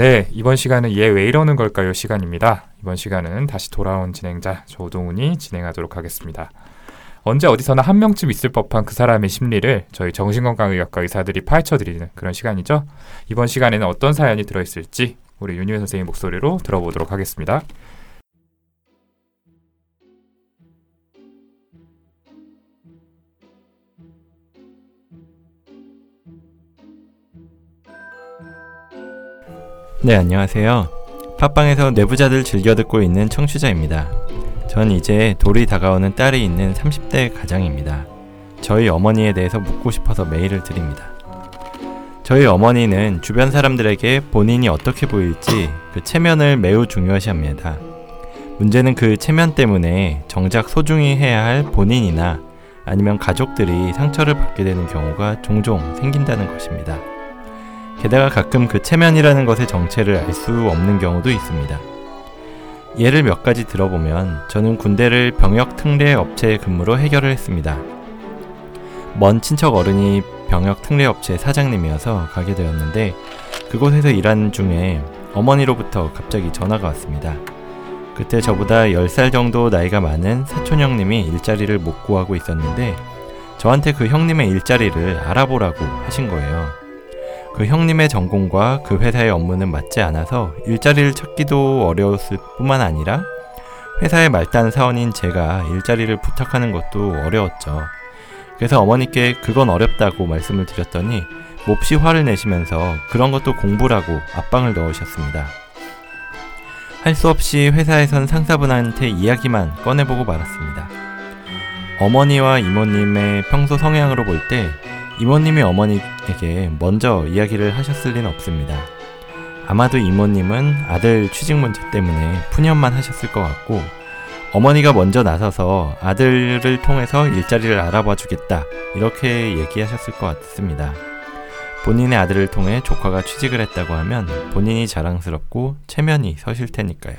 네, 이번 시간은 얘 왜 이러는 걸까요? 시간입니다. 이번 시간은 다시 돌아온 진행자 조동훈이 진행하도록 하겠습니다. 언제 어디서나 한 명쯤 있을 법한 그 사람의 심리를 저희 정신건강의학과 의사들이 파헤쳐드리는 그런 시간이죠. 이번 시간에는 어떤 사연이 들어있을지 우리 윤유혜 선생님 목소리로 들어보도록 하겠습니다. 네, 안녕하세요. 팟빵에서 내부자들 즐겨 듣고 있는 청취자입니다. 전 이제 돌이 다가오는 딸이 있는 30대 가장입니다. 저희 어머니에 대해서 묻고 싶어서 메일을 드립니다. 저희 어머니는 주변 사람들에게 본인이 어떻게 보일지 그 체면을 매우 중요시합니다. 문제는 그 체면 때문에 정작 소중히 해야 할 본인이나 아니면 가족들이 상처를 받게 되는 경우가 종종 생긴다는 것입니다. 게다가 가끔 그 체면이라는 것의 정체를 알 수 없는 경우도 있습니다. 예를 몇 가지 들어보면 저는 군대를 병역 특례 업체 근무로 해결을 했습니다. 먼 친척 어른이 병역 특례 업체 사장님이어서 가게 되었는데 그곳에서 일하는 중에 어머니로부터 갑자기 전화가 왔습니다. 그때 저보다 10살 정도 나이가 많은 사촌 형님이 일자리를 못 구하고 있었는데 저한테 그 형님의 일자리를 알아보라고 하신 거예요. 그 형님의 전공과 그 회사의 업무는 맞지 않아서 일자리를 찾기도 어려웠을 뿐만 아니라 회사의 말단 사원인 제가 일자리를 부탁하는 것도 어려웠죠. 그래서 어머니께 그건 어렵다고 말씀을 드렸더니 몹시 화를 내시면서 그런 것도 공부라고 압박을 넣으셨습니다. 할 수 없이 회사에선 상사분한테 이야기만 꺼내보고 말았습니다. 어머니와 이모님의 평소 성향으로 볼 때 이모님이 어머니에게 먼저 이야기를 하셨을 리는 없습니다. 아마도 이모님은 아들 취직 문제 때문에 푸념만 하셨을 것 같고 어머니가 먼저 나서서 아들을 통해서 일자리를 알아봐 주겠다 이렇게 얘기하셨을 것 같습니다. 본인의 아들을 통해 조카가 취직을 했다고 하면 본인이 자랑스럽고 체면이 서실 테니까요.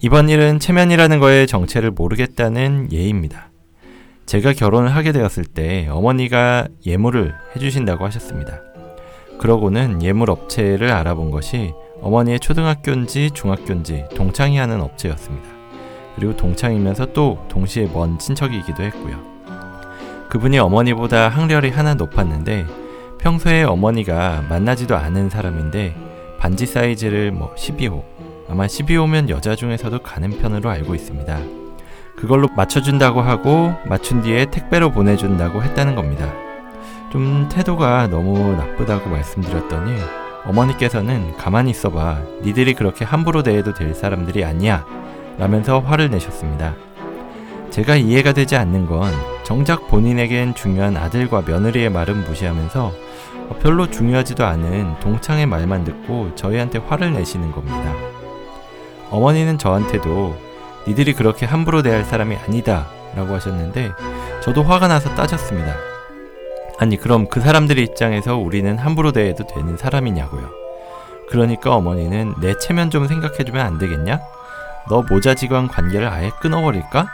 이번 일은 체면이라는 거의 정체를 모르겠다는 예입니다. 제가 결혼을 하게 되었을 때 어머니가 예물을 해주신다고 하셨습니다. 그러고는 예물 업체를 알아본 것이 어머니의 초등학교인지 중학교인지 동창이 하는 업체였습니다. 그리고 동창이면서 또 동시에 먼 친척이기도 했고요. 그분이 어머니보다 학렬이 하나 높았는데 평소에 어머니가 만나지도 않은 사람인데 반지 사이즈를 뭐 12호 아마 12호면 여자 중에서도 가는 편으로 알고 있습니다. 그걸로 맞춰준다고 하고 맞춘 뒤에 택배로 보내준다고 했다는 겁니다. 좀 태도가 너무 나쁘다고 말씀드렸더니 어머니께서는 가만히 있어봐. 니들이 그렇게 함부로 대해도 될 사람들이 아니야. 라면서 화를 내셨습니다. 제가 이해가 되지 않는 건 정작 본인에겐 중요한 아들과 며느리의 말은 무시하면서 별로 중요하지도 않은 동창의 말만 듣고 저희한테 화를 내시는 겁니다. 어머니는 저한테도 니들이 그렇게 함부로 대할 사람이 아니다. 라고 하셨는데, 저도 화가 나서 따졌습니다. 아니, 그럼 그 사람들의 입장에서 우리는 함부로 대해도 되는 사람이냐고요. 그러니까 어머니는 내 체면 좀 생각해주면 안 되겠냐? 너 모자지간 관계를 아예 끊어버릴까?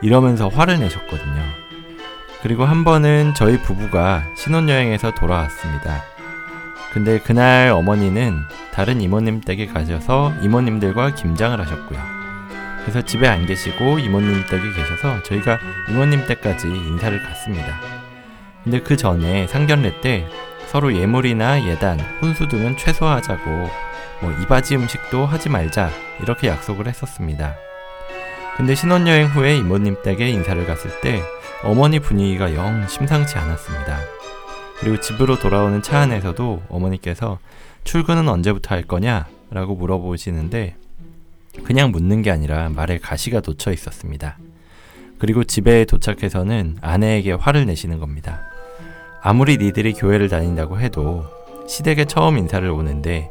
이러면서 화를 내셨거든요. 그리고 한 번은 저희 부부가 신혼여행에서 돌아왔습니다. 근데 그날 어머니는 다른 이모님 댁에 가셔서 이모님들과 김장을 하셨고요. 그래서 집에 안 계시고 이모님 댁에 계셔서 저희가 이모님 댁까지 인사를 갔습니다. 근데 그 전에 상견례 때 서로 예물이나 예단, 혼수 등은 최소화하자고 뭐 이바지 음식도 하지 말자 이렇게 약속을 했었습니다. 근데 신혼여행 후에 이모님 댁에 인사를 갔을 때 어머니 분위기가 영 심상치 않았습니다. 그리고 집으로 돌아오는 차 안에서도 어머니께서 출근은 언제부터 할 거냐? 라고 물어보시는데 그냥 묻는 게 아니라 말에 가시가 돋쳐 있었습니다. 그리고 집에 도착해서는 아내에게 화를 내시는 겁니다. 아무리 니들이 교회를 다닌다고 해도 시댁에 처음 인사를 오는데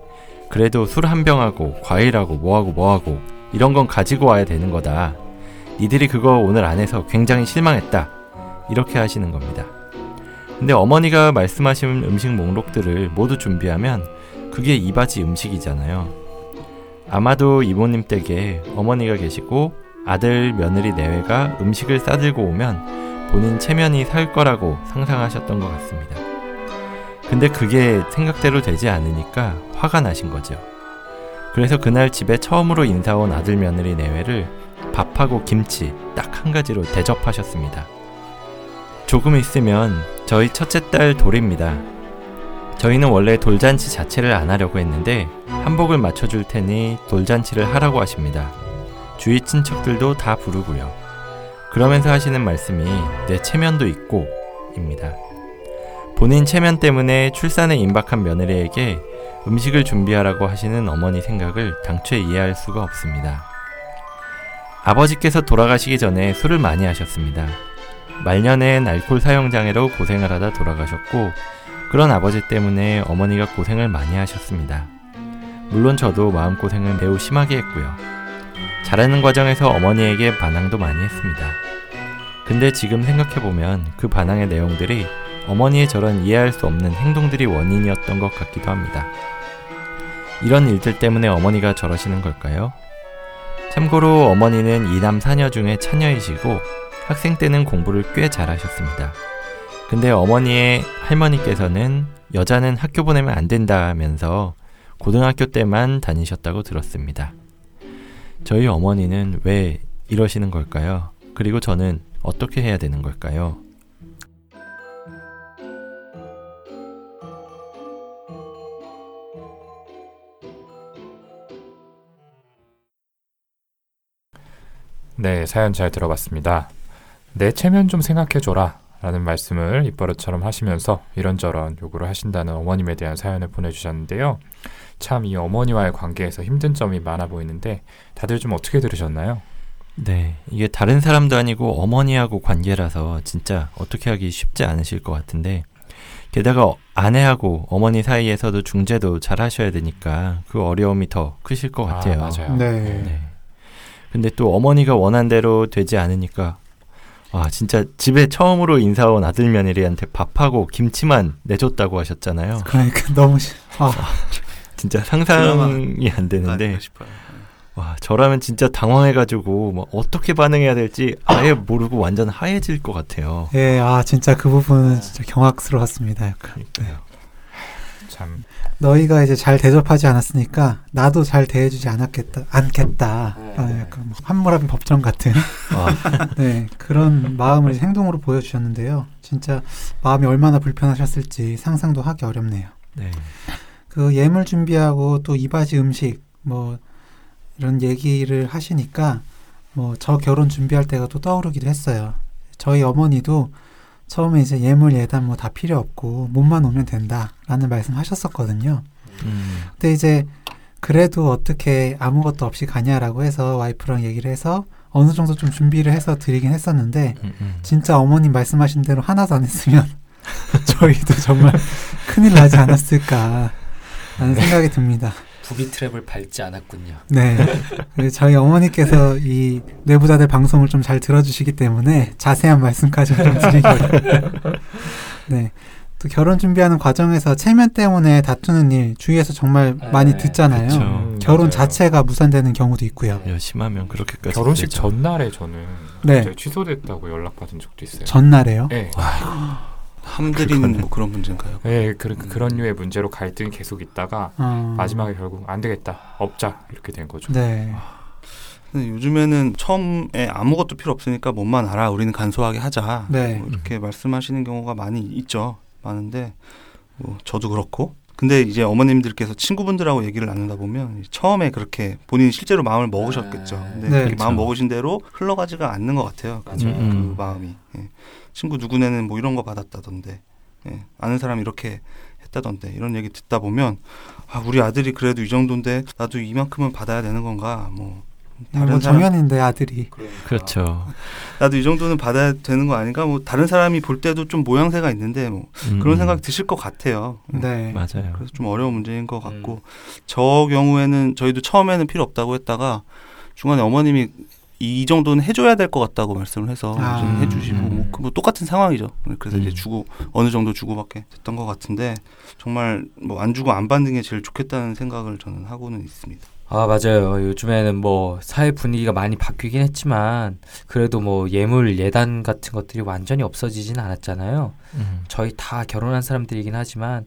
그래도 술 한 병하고 과일하고 뭐하고 뭐하고 이런 건 가지고 와야 되는 거다. 니들이 그거 오늘 안 해서 굉장히 실망했다. 이렇게 하시는 겁니다. 근데 어머니가 말씀하신 음식 목록들을 모두 준비하면 그게 이바지 음식이잖아요. 아마도 이모님 댁에 어머니가 계시고 아들 며느리 내외가 음식을 싸들고 오면 본인 체면이 살 거라고 상상하셨던 것 같습니다. 근데 그게 생각대로 되지 않으니까 화가 나신 거죠. 그래서 그날 집에 처음으로 인사 온 아들 며느리 내외를 밥하고 김치 딱 한 가지로 대접하셨습니다. 조금 있으면 저희 첫째 딸 돌입니다. 저희는 원래 돌잔치 자체를 안 하려고 했는데 한복을 맞춰줄 테니 돌잔치를 하라고 하십니다. 주위 친척들도 다 부르고요. 그러면서 하시는 말씀이 내 체면도 있고 입니다. 본인 체면 때문에 출산에 임박한 며느리에게 음식을 준비하라고 하시는 어머니 생각을 당초에 이해할 수가 없습니다. 아버지께서 돌아가시기 전에 술을 많이 하셨습니다. 말년엔 알코올 사용 장애로 고생을 하다 돌아가셨고 그런 아버지 때문에 어머니가 고생을 많이 하셨습니다. 물론 저도 마음고생을 매우 심하게 했고요. 자라는 과정에서 어머니에게 반항도 많이 했습니다. 근데 지금 생각해보면 그 반항의 내용들이 어머니의 저런 이해할 수 없는 행동들이 원인이었던 것 같기도 합니다. 이런 일들 때문에 어머니가 저러시는 걸까요? 참고로 어머니는 이남 사녀 중에 차녀이시고 학생 때는 공부를 꽤 잘하셨습니다. 근데 어머니의 할머니께서는 여자는 학교 보내면 안 된다면서 고등학교 때만 다니셨다고 들었습니다. 저희 어머니는 왜 이러시는 걸까요? 그리고 저는 어떻게 해야 되는 걸까요? 네, 사연 잘 들어봤습니다. 내 체면 좀 생각해줘라. 라는 말씀을 입버릇처럼 하시면서 이런저런 요구를 하신다는 어머님에 대한 사연을 보내주셨는데요. 참 이 어머니와의 관계에서 힘든 점이 많아 보이는데 다들 좀 어떻게 들으셨나요? 네, 이게 다른 사람도 아니고 어머니하고 관계라서 진짜 어떻게 하기 쉽지 않으실 것 같은데 게다가 아내하고 어머니 사이에서도 중재도 잘 하셔야 되니까 그 어려움이 더 크실 것 같아요. 아, 맞아요. 네. 네. 근데 또 어머니가 원한 대로 되지 않으니까 아 진짜 집에 처음으로 인사 온 아들 며느리한테 밥하고 김치만 내줬다고 하셨잖아요. 그러니까 너무 시- 아, 진짜 상상이 안 되는데. 와 저라면 진짜 당황해가지고 뭐 어떻게 반응해야 될지 아예 모르고 완전 하얘질 것 같아요. 예, 아 진짜 그 부분은 진짜 경악스러웠습니다. 약간. 그러니까요. 참 너희가 이제 잘 대접하지 않았으니까 나도 잘 대해주지 않았겠다, 않겠다. 아, 약간 뭐 한무라비 법정 같은 아, 네 그런 마음을 행동으로 보여주셨는데요. 진짜 마음이 얼마나 불편하셨을지 상상도 하기 어렵네요. 네. 그 예물 준비하고 또 이바지 음식 뭐 이런 얘기를 하시니까 뭐 저 결혼 준비할 때가 또 떠오르기도 했어요. 저희 어머니도 처음에 이제 예물 예단 뭐 다 필요 없고 몸만 오면 된다라는 말씀하셨었거든요. 음, 근데 이제 그래도 어떻게 아무것도 없이 가냐라고 해서 와이프랑 얘기를 해서 어느 정도 좀 준비를 해서 드리긴 했었는데 음, 음. 진짜 어머님 말씀하신 대로 하나도 안 했으면 저희도 정말 큰일 나지 않았을까 라는 생각이 듭니다. 부비 트랩을 밟지 않았군요. 네. 그리고 저희 어머니께서 이 내부자들 방송을 좀 잘 들어주시기 때문에 자세한 말씀까지 좀 드리기 어려워요. 네. 또 결혼 준비하는 과정에서 체면 때문에 다투는 일 주위에서 정말 네, 많이 듣잖아요. 그쵸. 음, 결혼 맞아요. 자체가 무산되는 경우도 있고요. 예, 심하면 그렇게까지 결혼식 되죠. 전날에 저는 네. 취소됐다고 연락 받은 적도 있어요. 전날에요. 네. 함들이는 뭐 그런 문제인가요? 네, 그, 그런 류의 문제로 갈등이 계속 있다가 어, 마지막에 결국 안 되겠다, 없자 이렇게 된 거죠. 네. 요즘에는 처음에 아무것도 필요 없으니까 몸만 알아. 우리는 간소하게 하자. 네. 뭐 이렇게 말씀하시는 경우가 많이 있죠. 많은데 뭐 저도 그렇고. 근데 이제 어머님들께서 친구분들하고 얘기를 나누다 보면 처음에 그렇게 본인이 실제로 마음을 먹으셨겠죠. 근데 네. 그렇게 마음. 먹으신 대로 흘러가지가 않는 것 같아요. 그. 그 음. 마음이. 예. 친구 누구네는 뭐 이런 거 받았다던데. 예. 아는 사람이 이렇게 했다던데. 이런 얘기 듣다 보면 아, 우리 아들이 그래도 이 정도인데 나도 이만큼은 받아야 되는 건가. 뭐뭐 다른 사람 정연인데 아들이. 그렇죠. 나도 이 정도는 받아야 되는 거 아닌가? 뭐 다른 사람이 볼 때도 좀 모양새가 있는데 뭐 음, 그런 음. 생각 드실 것 같아요. 음. 네. 맞아요. 그래서 좀 어려운 문제인 것 같고 저 경우에는 저희도 처음에는 필요 없다고 했다가 중간에 어머님이 이 정도는 해줘야 될 것 같다고 말씀을 해서 아. 좀 해주시고 음. 뭐, 그뭐 똑같은 상황이죠. 그래서 이제 음. 주고 어느 정도 주고받게 됐던 것 같은데 정말 뭐 안 주고 안 받는 게 제일 좋겠다는 생각을 저는 하고는 있습니다. 아 맞아요. 요즘에는 뭐 사회 분위기가 많이 바뀌긴 했지만 그래도 뭐 예물 예단 같은 것들이 완전히 없어지진 않았잖아요. 음. 저희 다 결혼한 사람들이긴 하지만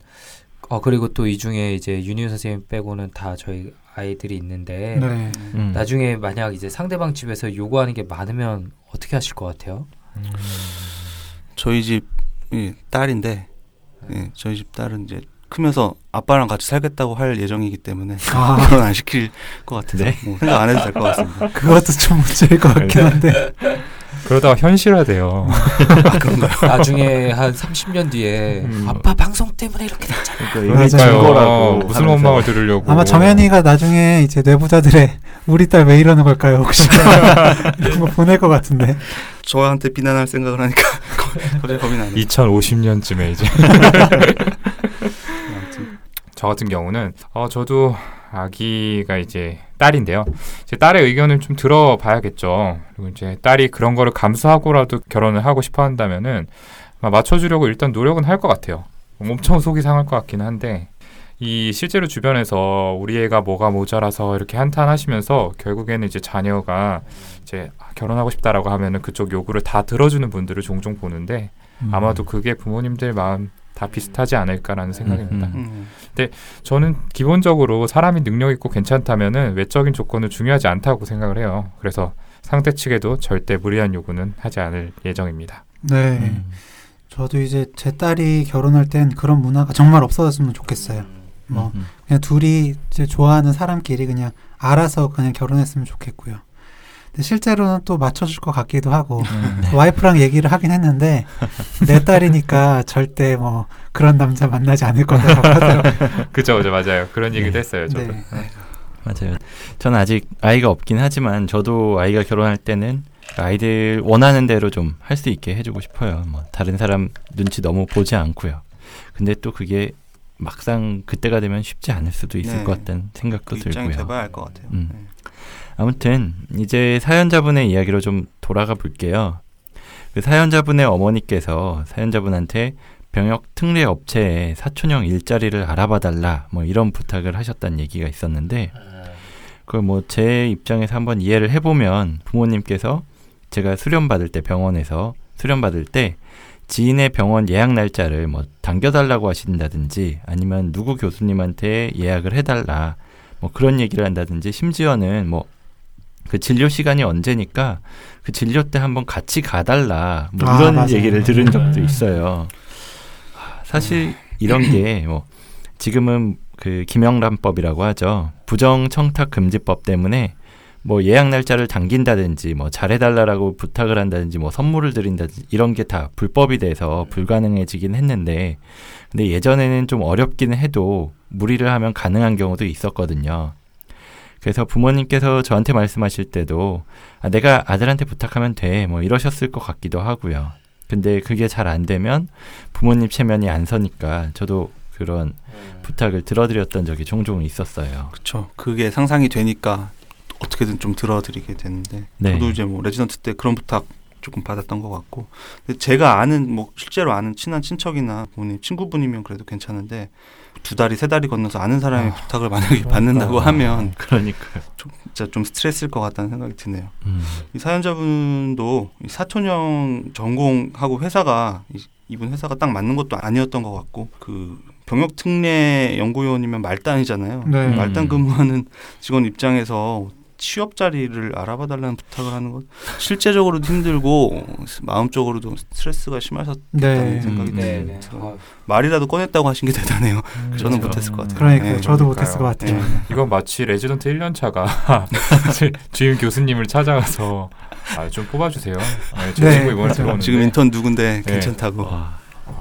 어 그리고 또 이 중에 이제 윤희 선생님 빼고는 다 저희 아이들이 있는데 네. 음. 나중에 만약 이제 상대방 집에서 요구하는 게 많으면 어떻게 하실 것 같아요? 저희 집 예, 딸인데 예, 저희 집 딸은 이제 크면서 아빠랑 같이 살겠다고 할 예정이기 때문에 아, 결혼 안 시킬 것 같아서 네. 뭐 생각 안 해도 될 것 같습니다. 그것도 좀 문제일 것 같긴 한데. 그러다가 현실화돼요. 아 그런가요? 나중에 한 30년 뒤에 음. 아빠 방송 때문에 이렇게 됐잖아. 그러니까 이게 맞아요. 증거라고 무슨 원망을 들으려고. 아마 정현이가 나중에 이제 내부자들의 우리 딸 왜 이러는 걸까요? 혹시 이런 거 보낼 것 같은데. 저한테 비난할 생각을 하니까 겁이 나네요. 2050년쯤에 이제 저 같은 경우는 어 저도 아기가 이제 딸인데요. 제 딸의 의견을 좀 들어봐야겠죠. 그리고 이제 딸이 그런 거를 감수하고라도 결혼을 하고 싶어 한다면은 맞춰주려고 일단 노력은 할 것 같아요. 엄청 속이 상할 것 같기는 한데 이 실제로 주변에서 우리 애가 뭐가 모자라서 이렇게 한탄하시면서 결국에는 이제 자녀가 이제 아, 결혼하고 싶다라고 하면은 그쪽 요구를 다 들어주는 분들을 종종 보는데 음. 아마도 그게 부모님들 마음 다 비슷하지 않을까라는 생각입니다. 음, 음. 저는 기본적으로 사람이 능력 있고 괜찮다면은 외적인 조건은 중요하지 않다고 생각을 해요. 그래서 상대 측에도 절대 무리한 요구는 하지 않을 예정입니다. 네. 음. 저도 이제 제 딸이 결혼할 땐 그런 문화가 정말 없어졌으면 좋겠어요. 뭐 음. 그냥 둘이 이제 좋아하는 사람끼리 그냥 알아서 그냥 결혼했으면 좋겠고요. 근데 실제로는 또 맞춰줄 것 같기도 하고 음. 와이프랑 얘기를 하긴 했는데 내 딸이니까 절대 뭐 그런 남자 만나지 않을 거라고 하더라고요. 그죠, 그죠, 맞아요. 그런 얘기도 네. 했어요. 저도. 네. 맞아요. 저는 아직 아이가 없긴 하지만 저도 아이가 결혼할 때는 아이들 원하는 대로 좀 할 수 있게 해주고 싶어요. 뭐 다른 사람 눈치 너무 보지 않고요. 근데 또 그게 막상 그때가 되면 쉽지 않을 수도 있을 네. 것 같다는 생각도 그 입장이 들고요. 돼봐야 알것 같아요. 음. 네. 아무튼 이제 사연자분의 이야기로 좀 돌아가 볼게요. 그 사연자분의 어머니께서 사연자분한테 병역 특례 업체에 사촌형 일자리를 알아봐 달라 뭐 이런 부탁을 하셨다는 얘기가 있었는데 그걸 뭐 제 입장에서 한번 이해를 해보면 부모님께서 제가 수련 받을 때 병원에서 수련 받을 때 지인의 병원 예약 날짜를 뭐 당겨달라고 하신다든지 아니면 누구 교수님한테 예약을 해달라 뭐 그런 얘기를 한다든지 심지어는 뭐 그 진료 시간이 언제니까 그 진료 때 한번 같이 가달라 뭐 아, 이런 맞아요. 얘기를 들은 적도 음. 있어요. 아, 사실 이런 게 뭐 지금은 그 김영란법이라고 하죠. 부정 청탁 금지법 때문에 뭐 예약 날짜를 당긴다든지 뭐 잘해달라라고 부탁을 한다든지 뭐 선물을 드린다든지 이런 게 다 불법이 돼서 불가능해지긴 했는데 근데 예전에는 좀 어렵기는 해도 무리를 하면 가능한 경우도 있었거든요. 그래서 부모님께서 저한테 말씀하실 때도 아, 내가 아들한테 부탁하면 돼 뭐 이러셨을 것 같기도 하고요. 근데 그게 잘 안 되면 부모님 체면이 안 서니까 저도 그런 부탁을 들어드렸던 적이 종종 있었어요. 그렇죠. 그게 상상이 되니까 어떻게든 좀 들어드리게 되는데 네. 저도 이제 뭐 레지던트 때 그런 부탁 조금 받았던 것 같고 근데 제가 아는 뭐 실제로 아는 친한 친척이나 부모님 친구분이면 그래도 괜찮은데 두 다리 세 다리 건너서 아는 사람의 아, 부탁을 만약에 그러니까. 받는다고 하면 그러니까요. 진짜 좀 스트레스일 것 같다는 생각이 드네요. 음. 이 사연자분도 이 사촌형 전공하고 회사가 이, 이분 회사가 딱 맞는 것도 아니었던 것 같고 그 병역 특례 연구위원이면 말단이잖아요. 네. 말단 음. 근무하는 직원 입장에서 취업 자리를 알아봐 달라는 부탁을 하는 건 실제적으로도 힘들고 마음적으로도 스트레스가 심하셨다는 네. 생각이 음, 네, 네. 네. 어, 말이라도 꺼냈다고 하신 게 대단해요. 저는 그렇죠. 못했을 것 같아요. 그러니까 네. 저도. 못했을 것 같아요. 네. 이건 마치 레지던트 1년 차가 주임 교수님을 찾아가서 아, 좀 뽑아주세요. 네, 제 네, 친구 이번에 그렇죠. 들어오는데 지금 인턴 누군데 네. 괜찮다고 와,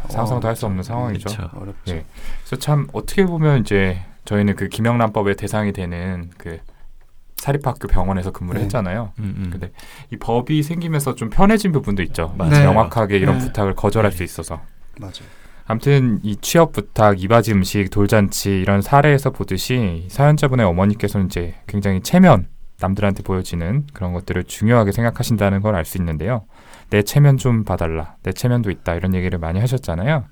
상상도 할 수 없는 상황이죠. 그쵸. 어렵죠. 예. 그래서 참 어떻게 보면 이제 저희는 그 김영란법의 대상이 되는 그 사립학교 병원에서 근무를 네. 했잖아요. 음, 음. 근데 이 법이 생기면서 좀 편해진 부분도 있죠. 맞아요. 네. 명확하게 이런 네. 부탁을 거절할 네. 수 있어서. 맞아요. 아무튼 이 취업 부탁, 이바지 음식, 돌잔치 이런 사례에서 보듯이 사연자분의 어머니께서는 이제 굉장히 체면, 남들한테 보여지는 그런 것들을 중요하게 생각하신다는 걸 알 수 있는데요. 내 체면 좀 봐달라, 내 체면도 있다 이런 얘기를 많이 하셨잖아요.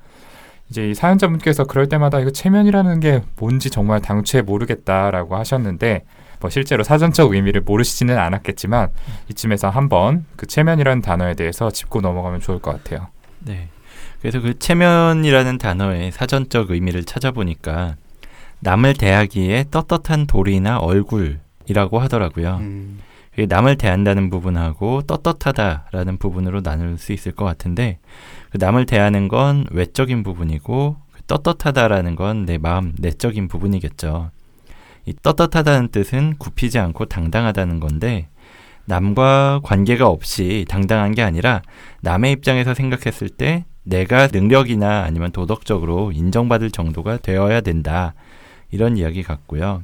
이제 이 사연자분께서 그럴 때마다 이거 체면이라는 게 뭔지 정말 당최 모르겠다라고 하셨는데 뭐 실제로 사전적 의미를 모르시지는 않았겠지만 이쯤에서 한번 그 체면이라는 단어에 대해서 짚고 넘어가면 좋을 것 같아요. 네. 그래서 그 체면이라는 단어의 사전적 의미를 찾아보니까 남을 대하기에 떳떳한 도리나 얼굴이라고 하더라고요. 음, 남을 대한다는 부분하고 떳떳하다라는 부분으로 나눌 수 있을 것 같은데 그 남을 대하는 건 외적인 부분이고 그 떳떳하다라는 건 내 마음 내적인 부분이겠죠. 이 떳떳하다는 뜻은 굽히지 않고 당당하다는 건데 남과 관계가 없이 당당한 게 아니라 남의 입장에서 생각했을 때 내가 능력이나 아니면 도덕적으로 인정받을 정도가 되어야 된다. 이런 이야기 같고요.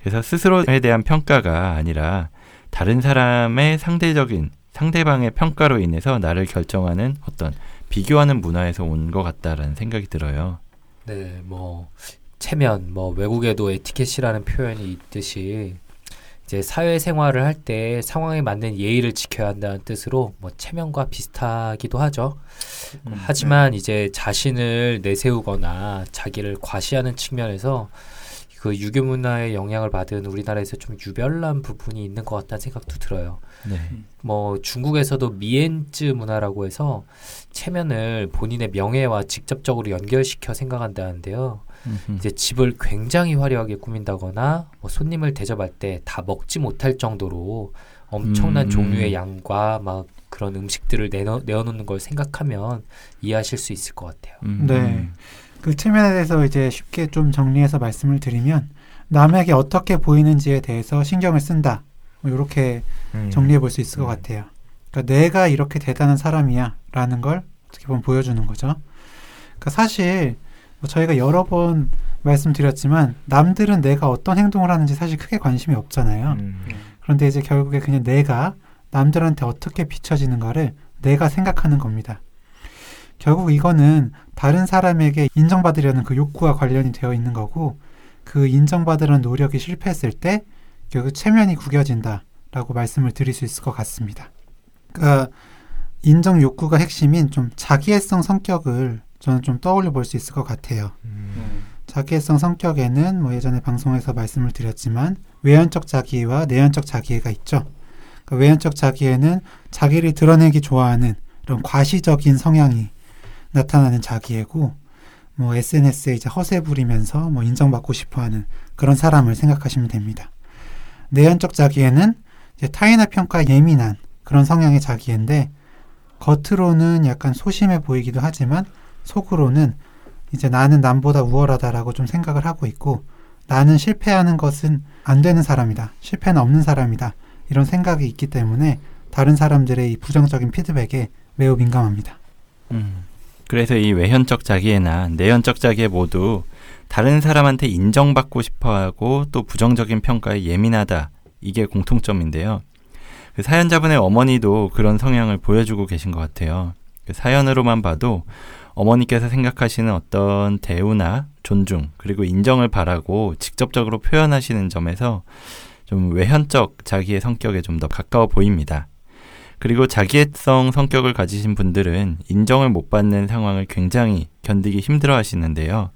그래서 스스로에 대한 평가가 아니라 다른 사람의 상대적인 상대방의 평가로 인해서 나를 결정하는 어떤 비교하는 문화에서 온 것 같다라는 생각이 들어요. 네, 뭐 체면, 뭐 외국에도 에티켓이라는 표현이 있듯이 이제 사회생활을 할 때 상황에 맞는 예의를 지켜야 한다는 뜻으로 뭐 체면과 비슷하기도 하죠. 하지만 이제 자신을 내세우거나 자기를 과시하는 측면에서 그 유교 문화의 영향을 받은 우리나라에서 좀 유별난 부분이 있는 것 같다는 생각도 들어요. 네. 뭐 중국에서도 미엔즈 문화라고 해서 체면을 본인의 명예와 직접적으로 연결시켜 생각한다는데요. 음흠. 이제 집을 굉장히 화려하게 꾸민다거나 뭐 손님을 대접할 때 다 먹지 못할 정도로 엄청난 음. 종류의 양과 막 그런 음식들을 내놓, 내어놓는 걸 생각하면 이해하실 수 있을 것 같아요. 음, 네. 음. 그 체면에 대해서 이제 쉽게 좀 정리해서 말씀을 드리면 남에게 어떻게 보이는지에 대해서 신경을 쓴다. 뭐 이렇게 음. 정리해 볼 수 있을 것 같아요. 그러니까 내가 이렇게 대단한 사람이야라는 걸 어떻게 보면 보여주는 거죠. 그러니까 사실 뭐 저희가 여러 번 말씀드렸지만 남들은 내가 어떤 행동을 하는지 사실 크게 관심이 없잖아요. 음. 그런데 이제 결국에 그냥 내가 남들한테 어떻게 비춰지는가를 내가 생각하는 겁니다. 결국 이거는 다른 사람에게 인정받으려는 그 욕구와 관련이 되어 있는 거고 그 인정받으려는 노력이 실패했을 때 결국 체면이 구겨진다라고 말씀을 드릴 수 있을 것 같습니다. 그러니까 인정 욕구가 핵심인 좀 자기애성 성격을 저는 좀 떠올려 볼 수 있을 것 같아요. 음. 음, 자기애성 성격에는 뭐 예전에 방송에서 말씀을 드렸지만 외연적 자기애와 내연적 자기애가 있죠. 그 외연적 자기애는 자기를 드러내기 좋아하는 이런 과시적인 성향이 나타나는 자기애고 뭐 SNS에 이제 허세 부리면서 뭐 인정받고 싶어하는 그런 사람을 생각하시면 됩니다. 내연적 자기애는 타인의 평가에 예민한 그런 성향의 자기애인데 겉으로는 약간 소심해 보이기도 하지만 속으로는 이제 나는 남보다 우월하다라고 좀 생각을 하고 있고 나는 실패하는 것은 안 되는 사람이다. 실패는 없는 사람이다. 이런 생각이 있기 때문에 다른 사람들의 이 부정적인 피드백에 매우 민감합니다. 음. 그래서 이 외현적 자기애나 내연적 자기애 모두 다른 사람한테 인정받고 싶어 하고 또 부정적인 평가에 예민하다. 이게 공통점인데요. 그 사연자분의 어머니도 그런 성향을 보여주고 계신 것 같아요. 그 사연으로만 봐도 어머니께서 생각하시는 어떤 대우나 존중 그리고 인정을 바라고 직접적으로 표현하시는 점에서 좀 외현적 자기의 성격에 좀 더 가까워 보입니다. 그리고 자기애성 성격을 가지신 분들은 인정을 못 받는 상황을 굉장히 견디기 힘들어 하시는데요.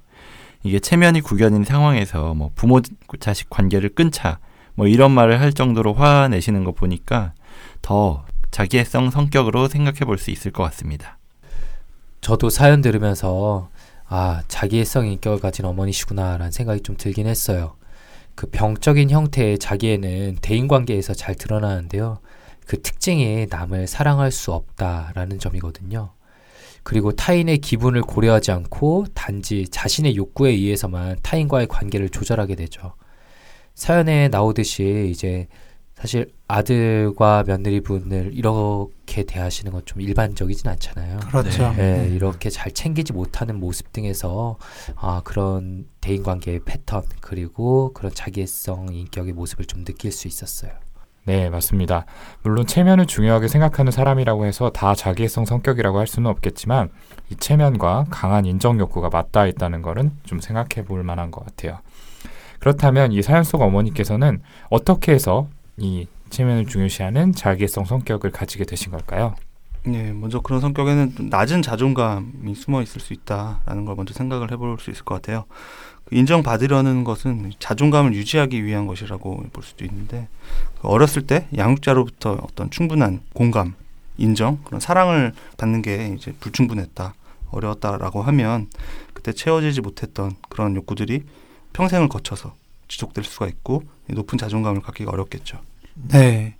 이게 체면이 구겨진 상황에서 뭐 부모 자식 관계를 끊자 뭐 이런 말을 할 정도로 화내시는 거 보니까 더 자기애성 성격으로 생각해 볼 수 있을 것 같습니다. 저도 사연 들으면서 아 자기애성 인격을 가진 어머니시구나라는 생각이 좀 들긴 했어요. 그 병적인 형태의 자기애는 대인관계에서 잘 드러나는데요. 그 특징이 남을 사랑할 수 없다라는 점이거든요. 그리고 타인의 기분을 고려하지 않고 단지 자신의 욕구에 의해서만 타인과의 관계를 조절하게 되죠. 사연에 나오듯이 이제 사실 아들과 며느리분을 이렇게 대하시는 건 좀 일반적이진 않잖아요. 그렇죠. 예, 이렇게 잘 챙기지 못하는 모습 등에서 아, 그런 대인관계의 패턴 그리고 그런 자기애성 인격의 모습을 좀 느낄 수 있었어요. 네, 맞습니다. 물론 체면을 중요하게 생각하는 사람이라고 해서 다 자기애성 성격이라고 할 수는 없겠지만 이 체면과 강한 인정 욕구가 맞닿아 있다는 것은 좀 생각해 볼 만한 것 같아요. 그렇다면 이 사연 속 어머니께서는 어떻게 해서 이 체면을 중요시하는 자기애성 성격을 가지게 되신 걸까요? 네, 먼저 그런 성격에는 좀 낮은 자존감이 숨어 있을 수 있다라는 걸 먼저 생각을 해볼 수 있을 것 같아요. 인정받으려는 것은 자존감을 유지하기 위한 것이라고 볼 수도 있는데 어렸을 때 양육자로부터 어떤 충분한 공감, 인정, 그런 사랑을 받는 게 이제 불충분했다, 어려웠다라고 하면 그때 채워지지 못했던 그런 욕구들이 평생을 거쳐서 지속될 수가 있고 높은 자존감을 갖기가 어렵겠죠. 네.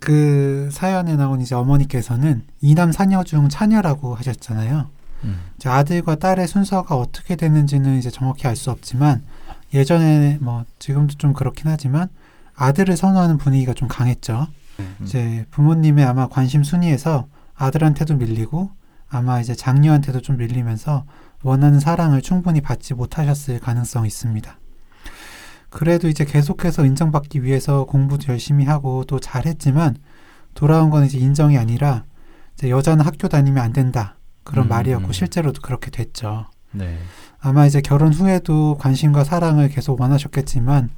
그 사연에 나온 이제 어머니께서는 이남 사녀 중 차녀라고 하셨잖아요. 음. 이제 아들과 딸의 순서가 어떻게 되는지는 이제 정확히 알 수 없지만 예전에 뭐 지금도 좀 그렇긴 하지만 아들을 선호하는 분위기가 좀 강했죠. 음. 이제 부모님의 아마 관심 순위에서 아들한테도 밀리고 아마 이제 장녀한테도 좀 밀리면서 원하는 사랑을 충분히 받지 못하셨을 가능성이 있습니다. 그래도 이제 계속해서 인정받기 위해서 공부도 열심히 하고 또 잘했지만 돌아온 건 이제 인정이 아니라 이제 여자는 학교 다니면 안 된다 그런 음, 말이었고 음. 실제로도 그렇게 됐죠. 네. 아마 이제 결혼 후에도 관심과 사랑을 계속 원하셨겠지만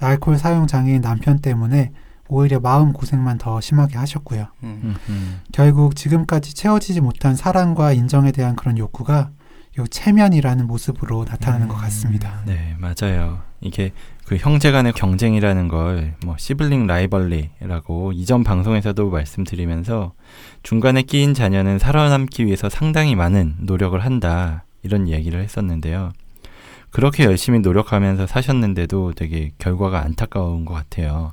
알코올 사용 장애인 남편 때문에 오히려 마음 고생만 더 심하게 하셨고요. 음. 음, 음. 결국 지금까지 채워지지 못한 사랑과 인정에 대한 그런 욕구가 요 체면이라는 모습으로 나타나는 것 같습니다. 네, 맞아요. 이게 그 형제 간의 경쟁이라는 걸 뭐 시블링 라이벌리라고 이전 방송에서도 말씀드리면서 중간에 끼인 자녀는 살아남기 위해서 상당히 많은 노력을 한다. 이런 얘기를 했었는데요. 그렇게 열심히 노력하면서 사셨는데도 되게 결과가 안타까운 것 같아요.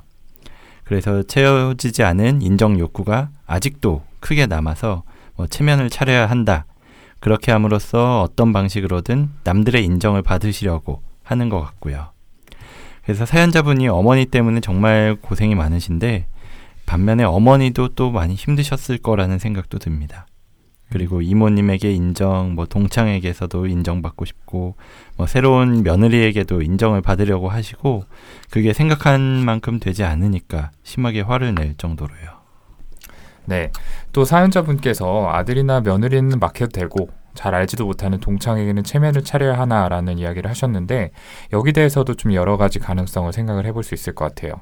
그래서 채워지지 않은 인정 욕구가 아직도 크게 남아서 뭐 체면을 차려야 한다. 그렇게 함으로써 어떤 방식으로든 남들의 인정을 받으시려고 하는 것 같고요. 그래서 사연자분이 어머니 때문에 정말 고생이 많으신데 반면에 어머니도 또 많이 힘드셨을 거라는 생각도 듭니다. 그리고 이모님에게 인정, 뭐 동창에게서도 인정받고 싶고, 뭐 새로운 며느리에게도 인정을 받으려고 하시고, 그게 생각한 만큼 되지 않으니까 심하게 화를 낼 정도로요. 네. 또 사연자분께서 아들이나 며느리는 막혀도 되고 잘 알지도 못하는 동창에게는 체면을 차려야 하나라는 이야기를 하셨는데 여기 대해서도 좀 여러 가지 가능성을 생각을 해볼 수 있을 것 같아요.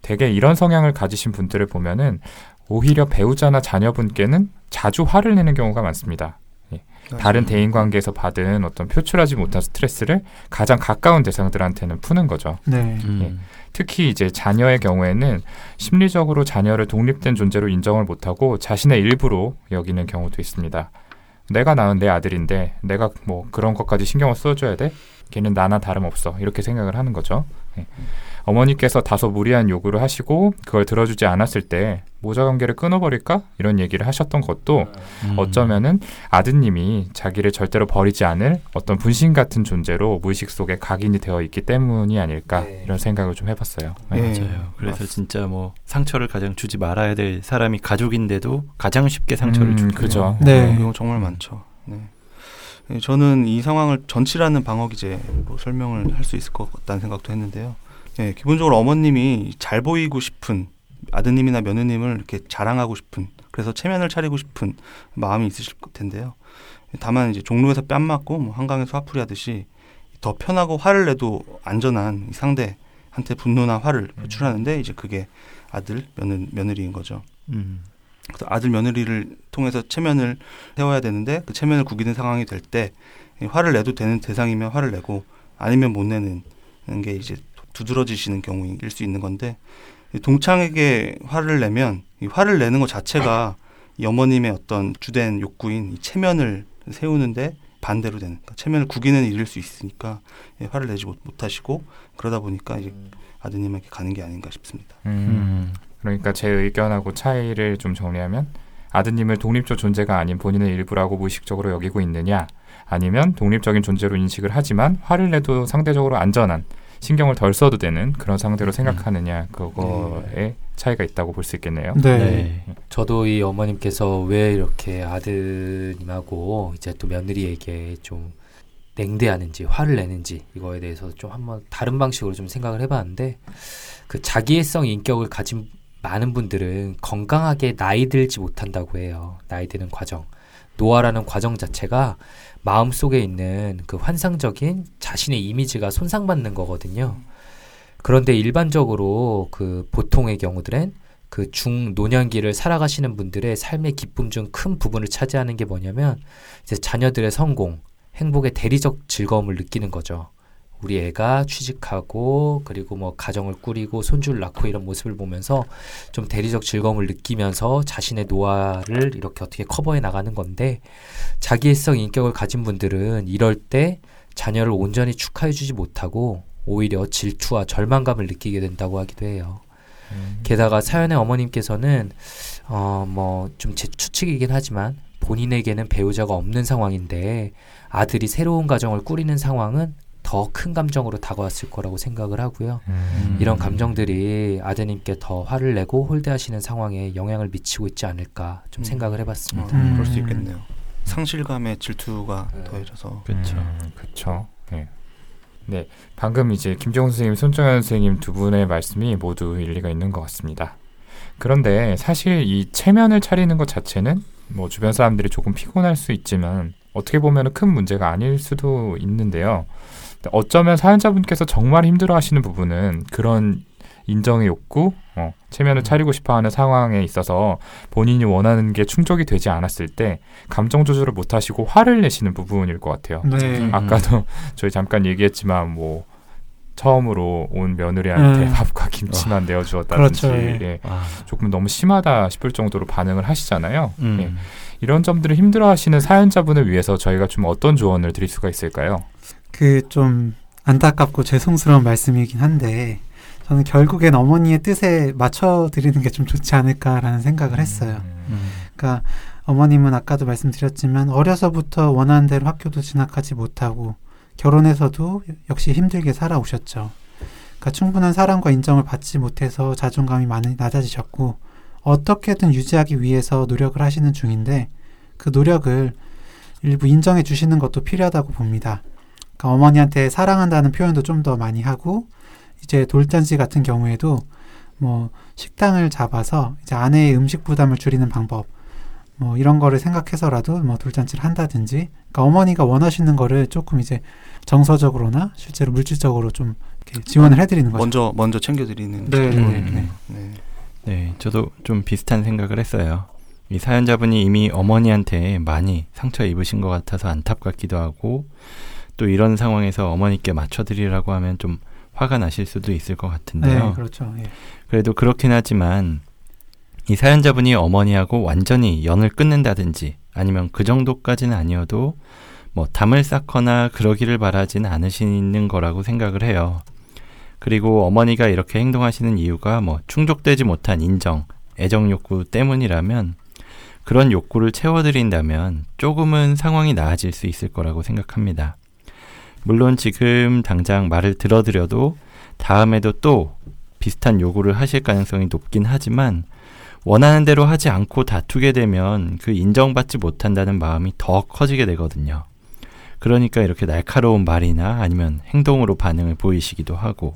대개 이런 성향을 가지신 분들을 보면은 오히려 배우자나 자녀분께는 자주 화를 내는 경우가 많습니다. 다른 대인 관계에서 받은 어떤 표출하지 못한 스트레스를 가장 가까운 대상들한테는 푸는 거죠. 네. 음. 특히 이제 자녀의 경우에는 심리적으로 자녀를 독립된 존재로 인정을 못하고 자신의 일부로 여기는 경우도 있습니다. 내가 낳은 내 아들인데 내가 뭐 그런 것까지 신경을 써줘야 돼? 걔는 나나 다름없어. 이렇게 생각을 하는 거죠. 예. 어머니께서 다소 무리한 요구를 하시고 그걸 들어주지 않았을 때 모자 관계를 끊어버릴까? 이런 얘기를 하셨던 것도 음. 어쩌면은 아드님이 자기를 절대로 버리지 않을 어떤 분신 같은 존재로 무의식 속에 각인이 되어 있기 때문이 아닐까 네. 이런 생각을 좀 해봤어요. 네. 예. 맞아요. 그래서 맞습니다. 진짜 뭐 상처를 가장 주지 말아야 될 사람이 가족인데도 가장 쉽게 상처를 음, 주고 그죠. 네. 그런 경우 정말 많죠. 네. 예, 저는 이 상황을 전치라는 방어 기제로 설명을 할 수 있을 것 같다는 생각도 했는데요. 예, 기본적으로 어머님이 잘 보이고 싶은 아드님이나 며느님을 이렇게 자랑하고 싶은 그래서 체면을 차리고 싶은 마음이 있으실 텐데요. 다만 이제 종로에서 뺨 맞고 뭐 한강에서 화풀이 하듯이 더 편하고 화를 내도 안전한 이 상대한테 분노나 화를 표출하는데 이제 그게 아들 며느, 며느리인 거죠. 음. 그래서 아들 며느리를 통해서 체면을 세워야 되는데 그 체면을 구기는 상황이 될 때 화를 내도 되는 대상이면 화를 내고 아니면 못 내는 게 이제 두드러지시는 경우일 수 있는 건데 이 동창에게 화를 내면 이 화를 내는 것 자체가 이 어머님의 어떤 주된 욕구인 이 체면을 세우는데 반대로 되는 그러니까 체면을 구기는 일일 수 있으니까 예, 화를 내지 못, 못하시고 그러다 보니까 이제 아드님에게 가는 게 아닌가 싶습니다. 음, 음. 그러니까 제 의견하고 차이를 좀 정리하면 아드님을 독립적 존재가 아닌 본인의 일부라고 무의식적으로 여기고 있느냐 아니면 독립적인 존재로 인식을 하지만 화를 내도 상대적으로 안전한 신경을 덜 써도 되는 그런 상대로 생각하느냐 그거에 차이가 있다고 볼 수 있겠네요. 네. 네. 저도 이 어머님께서 왜 이렇게 아드님하고 이제 또 며느리에게 좀 냉대하는지 화를 내는지 이거에 대해서 좀 한번 다른 방식으로 좀 생각을 해봤는데 그 자기애성 인격을 가진 많은 분들은 건강하게 나이 들지 못한다고 해요. 나이 드는 과정. 노화라는 과정 자체가 마음 속에 있는 그 환상적인 자신의 이미지가 손상받는 거거든요. 그런데 일반적으로 그 보통의 경우들은 그 중노년기를 살아가시는 분들의 삶의 기쁨 중 큰 부분을 차지하는 게 뭐냐면 이제 자녀들의 성공, 행복의 대리적 즐거움을 느끼는 거죠. 우리 애가 취직하고 그리고 뭐 가정을 꾸리고 손주를 낳고 이런 모습을 보면서 좀 대리적 즐거움을 느끼면서 자신의 노화를 이렇게 어떻게 커버해 나가는 건데 자기애성 인격을 가진 분들은 이럴 때 자녀를 온전히 축하해 주지 못하고 오히려 질투와 절망감을 느끼게 된다고 하기도 해요. 음. 게다가 사연의 어머님께서는 어 뭐 좀 제 추측이긴 하지만 본인에게는 배우자가 없는 상황인데 아들이 새로운 가정을 꾸리는 상황은 더 큰 감정으로 다가왔을 거라고 생각을 하고요. 음. 이런 감정들이 아드님께 더 화를 내고 홀대하시는 상황에 영향을 미치고 있지 않을까 좀 음. 생각을 어, 해봤습니다. 음. 그럴 수 있겠네요. 상실감에 질투가 네. 더해져서 그렇죠. 음, 그렇죠. 네. 네, 방금 이제 김종훈 선생님, 손정현 선생님 두 분의 말씀이 모두 일리가 있는 것 같습니다. 그런데 사실 이 체면을 차리는 것 자체는 뭐 주변 사람들이 조금 피곤할 수 있지만 어떻게 보면 큰 문제가 아닐 수도 있는데요. 근데 어쩌면 사연자분께서 정말 힘들어하시는 부분은 그런 인정의 욕구, 어, 체면을 차리고 싶어하는 상황에 있어서 본인이 원하는 게 충족이 되지 않았을 때 감정 조절을 못하시고 화를 내시는 부분일 것 같아요. 네. 음. 아까도 저희 잠깐 얘기했지만 뭐 처음으로 온 며느리한테 음. 밥과 김치만 내어주었다든지 그렇죠, 예. 예, 아, 조금 너무 심하다 싶을 정도로 반응을 하시잖아요. 음. 예. 이런 점들을 힘들어하시는 사연자분을 위해서 저희가 좀 어떤 조언을 드릴 수가 있을까요? 그 좀 안타깝고 죄송스러운 말씀이긴 한데 저는 결국엔 어머니의 뜻에 맞춰 드리는 게 좀 좋지 않을까라는 생각을 했어요. 음. 그러니까 어머님은 아까도 말씀드렸지만 어려서부터 원하는 대로 학교도 진학하지 못하고 결혼해서도 역시 힘들게 살아오셨죠. 그러니까 충분한 사랑과 인정을 받지 못해서 자존감이 많이 낮아지셨고 어떻게든 유지하기 위해서 노력을 하시는 중인데 그 노력을 일부 인정해 주시는 것도 필요하다고 봅니다. 그러니까 어머니한테 사랑한다는 표현도 좀 더 많이 하고 이제 돌잔치 같은 경우에도 뭐 식당을 잡아서 이제 아내의 음식 부담을 줄이는 방법 뭐 이런 거를 생각해서라도 뭐 돌잔치를 한다든지 그러니까 어머니가 원하시는 거를 조금 이제 정서적으로나 실제로 물질적으로 좀 이렇게 지원을 해드리는 거죠. 먼저 먼저 챙겨드리는 네. 네, 네. 네. 네, 저도 좀 비슷한 생각을 했어요. 이 사연자분이 이미 어머니한테 많이 상처 입으신 것 같아서 안타깝기도 하고 또 이런 상황에서 어머니께 맞춰드리라고 하면 좀 화가 나실 수도 있을 것 같은데요. 네, 그렇죠. 예. 그래도 그렇긴 하지만 이 사연자분이 어머니하고 완전히 연을 끊는다든지 아니면 그 정도까지는 아니어도 뭐 담을 쌓거나 그러기를 바라진 않으시는 거라고 생각을 해요. 그리고 어머니가 이렇게 행동하시는 이유가 뭐 충족되지 못한 인정, 애정 욕구 때문이라면 그런 욕구를 채워드린다면 조금은 상황이 나아질 수 있을 거라고 생각합니다. 물론 지금 당장 말을 들어드려도 다음에도 또 비슷한 요구를 하실 가능성이 높긴 하지만 원하는 대로 하지 않고 다투게 되면 그 인정받지 못한다는 마음이 더 커지게 되거든요. 그러니까 이렇게 날카로운 말이나 아니면 행동으로 반응을 보이시기도 하고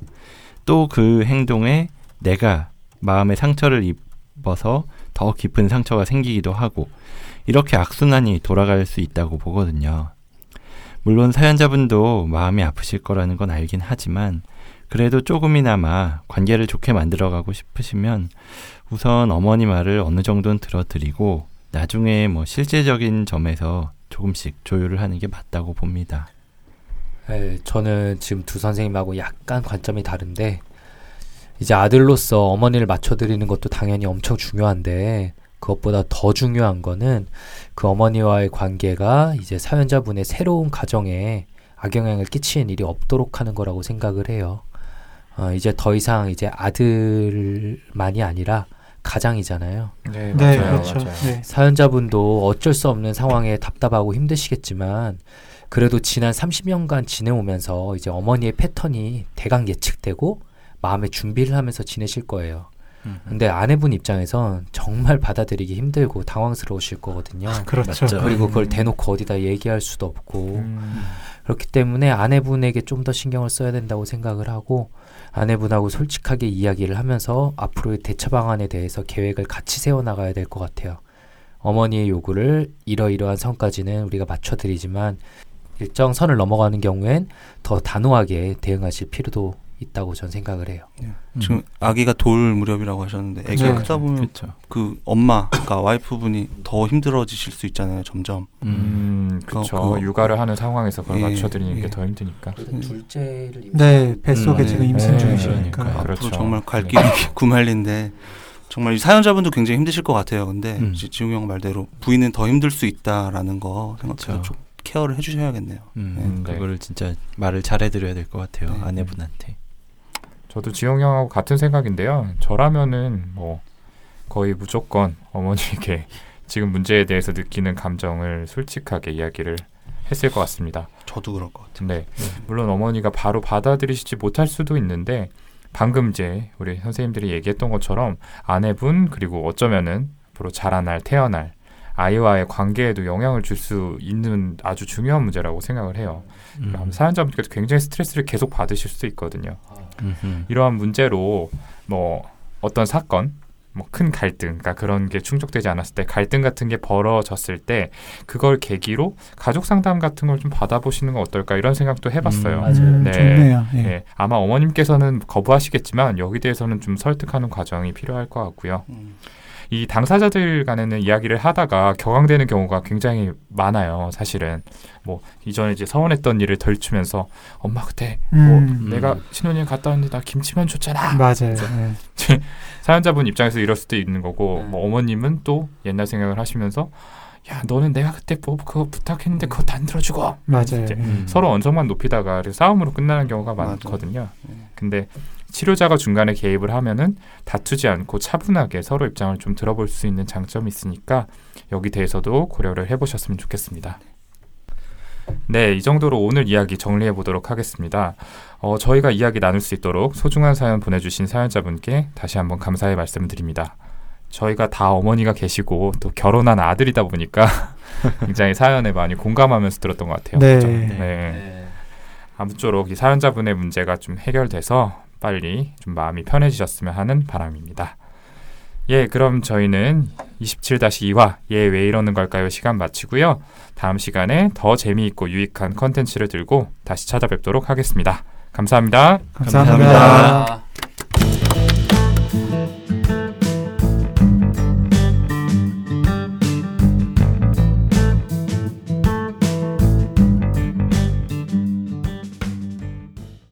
또 그 행동에 내가 마음의 상처를 입어서 더 깊은 상처가 생기기도 하고 이렇게 악순환이 돌아갈 수 있다고 보거든요. 물론 사연자분도 마음이 아프실 거라는 건 알긴 하지만 그래도 조금이나마 관계를 좋게 만들어가고 싶으시면 우선 어머니 말을 어느 정도는 들어드리고 나중에 뭐 실제적인 점에서 조금씩 조율을 하는 게 맞다고 봅니다. 네, 저는 지금 두 선생님하고 약간 관점이 다른데 이제 아들로서 어머니를 맞춰드리는 것도 당연히 엄청 중요한데 그것보다 더 중요한 거는 그 어머니와의 관계가 이제 사연자분의 새로운 가정에 악영향을 끼치는 일이 없도록 하는 거라고 생각을 해요. 어, 이제 더 이상 이제 아들만이 아니라 가장이잖아요. 네, 네, 그렇죠. 네. 사연자분도 어쩔 수 없는 상황에 답답하고 힘드시겠지만 그래도 지난 30년간 지내오면서 이제 어머니의 패턴이 대강 예측되고 마음의 준비를 하면서 지내실 거예요. 근데 아내분 입장에선 정말 받아들이기 힘들고 당황스러우실 거거든요. 그렇죠. 맞죠. 그리고 그걸 대놓고 어디다 얘기할 수도 없고 음, 그렇기 때문에 아내분에게 좀 더 신경을 써야 된다고 생각을 하고 아내분하고 솔직하게 이야기를 하면서 앞으로의 대처 방안에 대해서 계획을 같이 세워 나가야 될 것 같아요. 어머니의 요구를 이러이러한 선까지는 우리가 맞춰드리지만 일정 선을 넘어가는 경우엔 더 단호하게 대응하실 필요도 있다고 전 생각을 해요. 지금 아기가 돌 무렵이라고 하셨는데 아기가 네. 크다 보면 그렇죠. 그 엄마, 그러니까 와이프분이 더 힘들어지실 수 있잖아요. 점점. 음. 음, 그렇죠. 그거- 육아를 하는 상황에서 그걸 예, 맞춰드리는 예. 게더 힘드니까. 그래도 둘째를 네, 뱃속에 음, 지금 네. 임신 네, 중이시니까. 그렇죠. 앞으로 정말 갈 네. 길이 구말린데 정말 이 사연자분도 굉장히 힘드실 것 같아요. 근데 음. 지- 지웅 형 말대로 부인은 더 힘들 수 있다라는 거 생각해서 그렇죠. 좀 케어를 해주셔야겠네요. 음, 네. 그거를 진짜 말을 잘해드려야 될 것 같아요 네. 아내분한테. 저도 지영 형하고 같은 생각인데요. 저라면은 뭐 거의 무조건 어머니에게 지금 문제에 대해서 느끼는 감정을 솔직하게 이야기를 했을 것 같습니다. 저도 그럴 것 같아요. 근데 물론 어머니가 바로 받아들이시지 못할 수도 있는데 방금 이제 우리 선생님들이 얘기했던 것처럼 아내분 그리고 어쩌면은 앞으로 자라날 태어날 아이와의 관계에도 영향을 줄 수 있는 아주 중요한 문제라고 생각을 해요. 음. 사연자분께서 굉장히 스트레스를 계속 받으실 수도 있거든요. 음흠. 이러한 문제로 뭐 어떤 사건, 뭐큰 갈등, 그러니까 그런 게 충족되지 않았을 때 갈등 같은 게 벌어졌을 때 그걸 계기로 가족 상담 같은 걸 좀 받아보시는 건 어떨까 이런 생각도 해봤어요. 음, 맞아요. 음, 네. 좋네요. 예. 예, 아마 어머님께서는 거부하시겠지만 여기 대해서는 좀 설득하는 과정이 필요할 것 같고요. 음. 이 당사자들 간에는 이야기를 하다가 격앙되는 경우가 굉장히 많아요. 사실은 뭐 이전에 이제 서운했던 일을 덜추면서 엄마 그때 뭐 음, 내가 음. 신혼여행 갔다 왔는데 나 김치만 줬잖아. 맞아요. 예. 사연자분 입장에서 이럴 수도 있는 거고 네. 뭐 어머님은 또 옛날 생각을 하시면서 야 너는 내가 그때 뭐 그거 부탁했는데 그것도 안 들어주고 맞아요. 이제 예. 서로 언성만 높이다가 싸움으로 끝나는 경우가. 많거든요. 네. 근데 치료자가 중간에 개입을 하면은 다투지 않고 차분하게 서로 입장을 좀 들어볼 수 있는 장점이 있으니까 여기 대해서도 고려를 해보셨으면 좋겠습니다. 네, 이 정도로 오늘 이야기 정리해 보도록 하겠습니다. 어, 저희가 이야기 나눌 수 있도록 소중한 사연 보내주신 사연자분께 다시 한번 감사의 말씀을 드립니다. 저희가 다 어머니가 계시고 또 결혼한 아들이다 보니까 굉장히 사연에 많이 공감하면서 들었던 것 같아요. 네. 그죠? 네. 네. 네. 아무쪼록 이 사연자분의 문제가 좀 해결돼서 빨리 좀 마음이 편해지셨으면 하는 바람입니다. 예, 그럼 저희는 27-2화 얘왜 이러는 걸까요 시간 마치고요. 다음 시간에 더 재미있고 유익한 컨텐츠를 들고 다시 찾아뵙도록 하겠습니다. 감사합니다. 감사합니다. 감사합니다. 아.